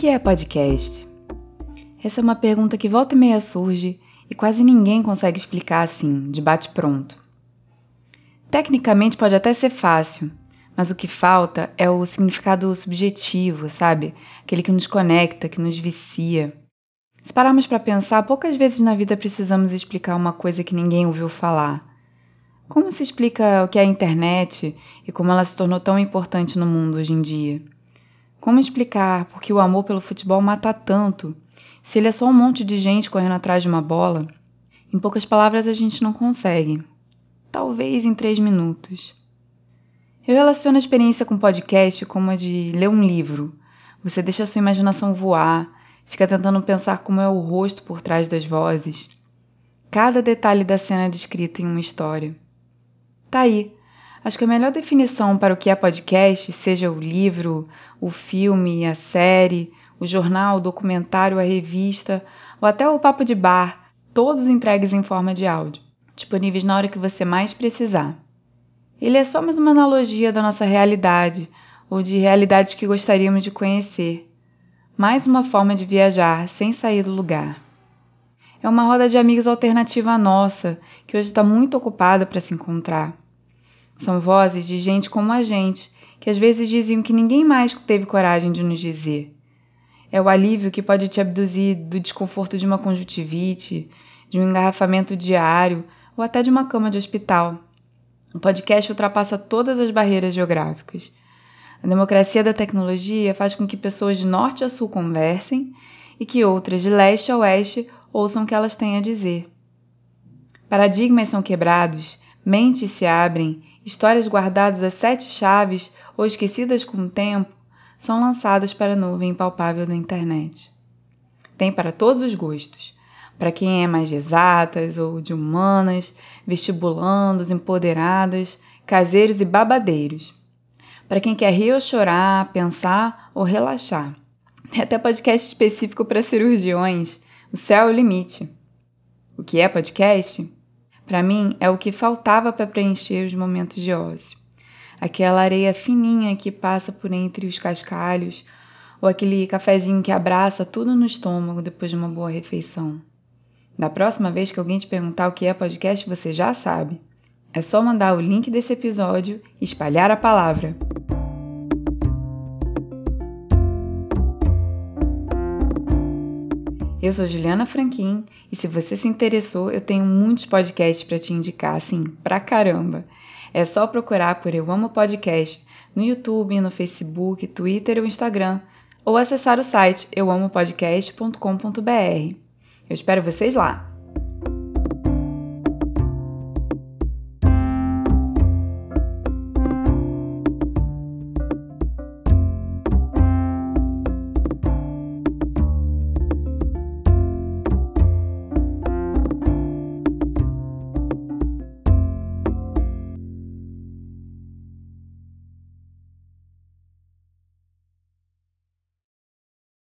que é podcast? Essa é uma pergunta que volta e meia surge e quase ninguém consegue explicar assim, de bate-pronto. Tecnicamente pode até ser fácil, mas o que falta é o significado subjetivo, sabe? Aquele que nos conecta, que nos vicia. Se pararmos para pensar, poucas vezes na vida precisamos explicar uma coisa que ninguém ouviu falar. Como se explica o que é a internet e como ela se tornou tão importante no mundo hoje em dia? Como explicar por que o amor pelo futebol mata tanto, se ele é só um monte de gente correndo atrás de uma bola? Em poucas palavras, a gente não consegue. Talvez em três minutos. Eu relaciono a experiência com podcast como a de ler um livro. Você deixa a sua imaginação voar, fica tentando pensar como é o rosto por trás das vozes. Cada detalhe da cena é descrito em uma história. Tá aí, Acho que a melhor definição para o que é podcast, seja o livro, o filme, a série, o jornal, o documentário, a revista ou até o papo de bar, todos entregues em forma de áudio, disponíveis na hora que você mais precisar. Ele é só mais uma analogia da nossa realidade ou de realidades que gostaríamos de conhecer. Mais uma forma de viajar sem sair do lugar. É uma roda de amigos alternativa à nossa, que hoje está muito ocupada para se encontrar. São vozes de gente como a gente, que às vezes diziam que ninguém mais teve coragem de nos dizer. É o alívio que pode te abduzir do desconforto de uma conjuntivite, de um engarrafamento diário ou até de uma cama de hospital. O podcast ultrapassa todas as barreiras geográficas. A democracia da tecnologia faz com que pessoas de norte a sul conversem e que outras de leste a oeste ouçam o que elas têm a dizer. Paradigmas são quebrados, mentes se abrem Histórias guardadas a sete chaves ou esquecidas com o tempo são lançadas para a nuvem impalpável da internet. Tem para todos os gostos. Para quem é mais de exatas ou de humanas, vestibulandos, empoderadas, caseiros e babadeiros. Para quem quer rir ou chorar, pensar ou relaxar. Tem até podcast específico para cirurgiões. O céu é o limite. O que é podcast? Para mim, é o que faltava para preencher os momentos de ócio. Aquela areia fininha que passa por entre os cascalhos, ou aquele cafezinho que abraça tudo no estômago depois de uma boa refeição. Da próxima vez que alguém te perguntar o que é podcast, você já sabe. É só mandar o link desse episódio e espalhar a palavra. Eu sou Juliana Franquin e se você se interessou, eu tenho muitos podcasts para te indicar, assim, pra caramba. É só procurar por Eu Amo Podcast no YouTube, no Facebook, Twitter ou Instagram, ou acessar o site euamopodcast.com.br. Eu espero vocês lá!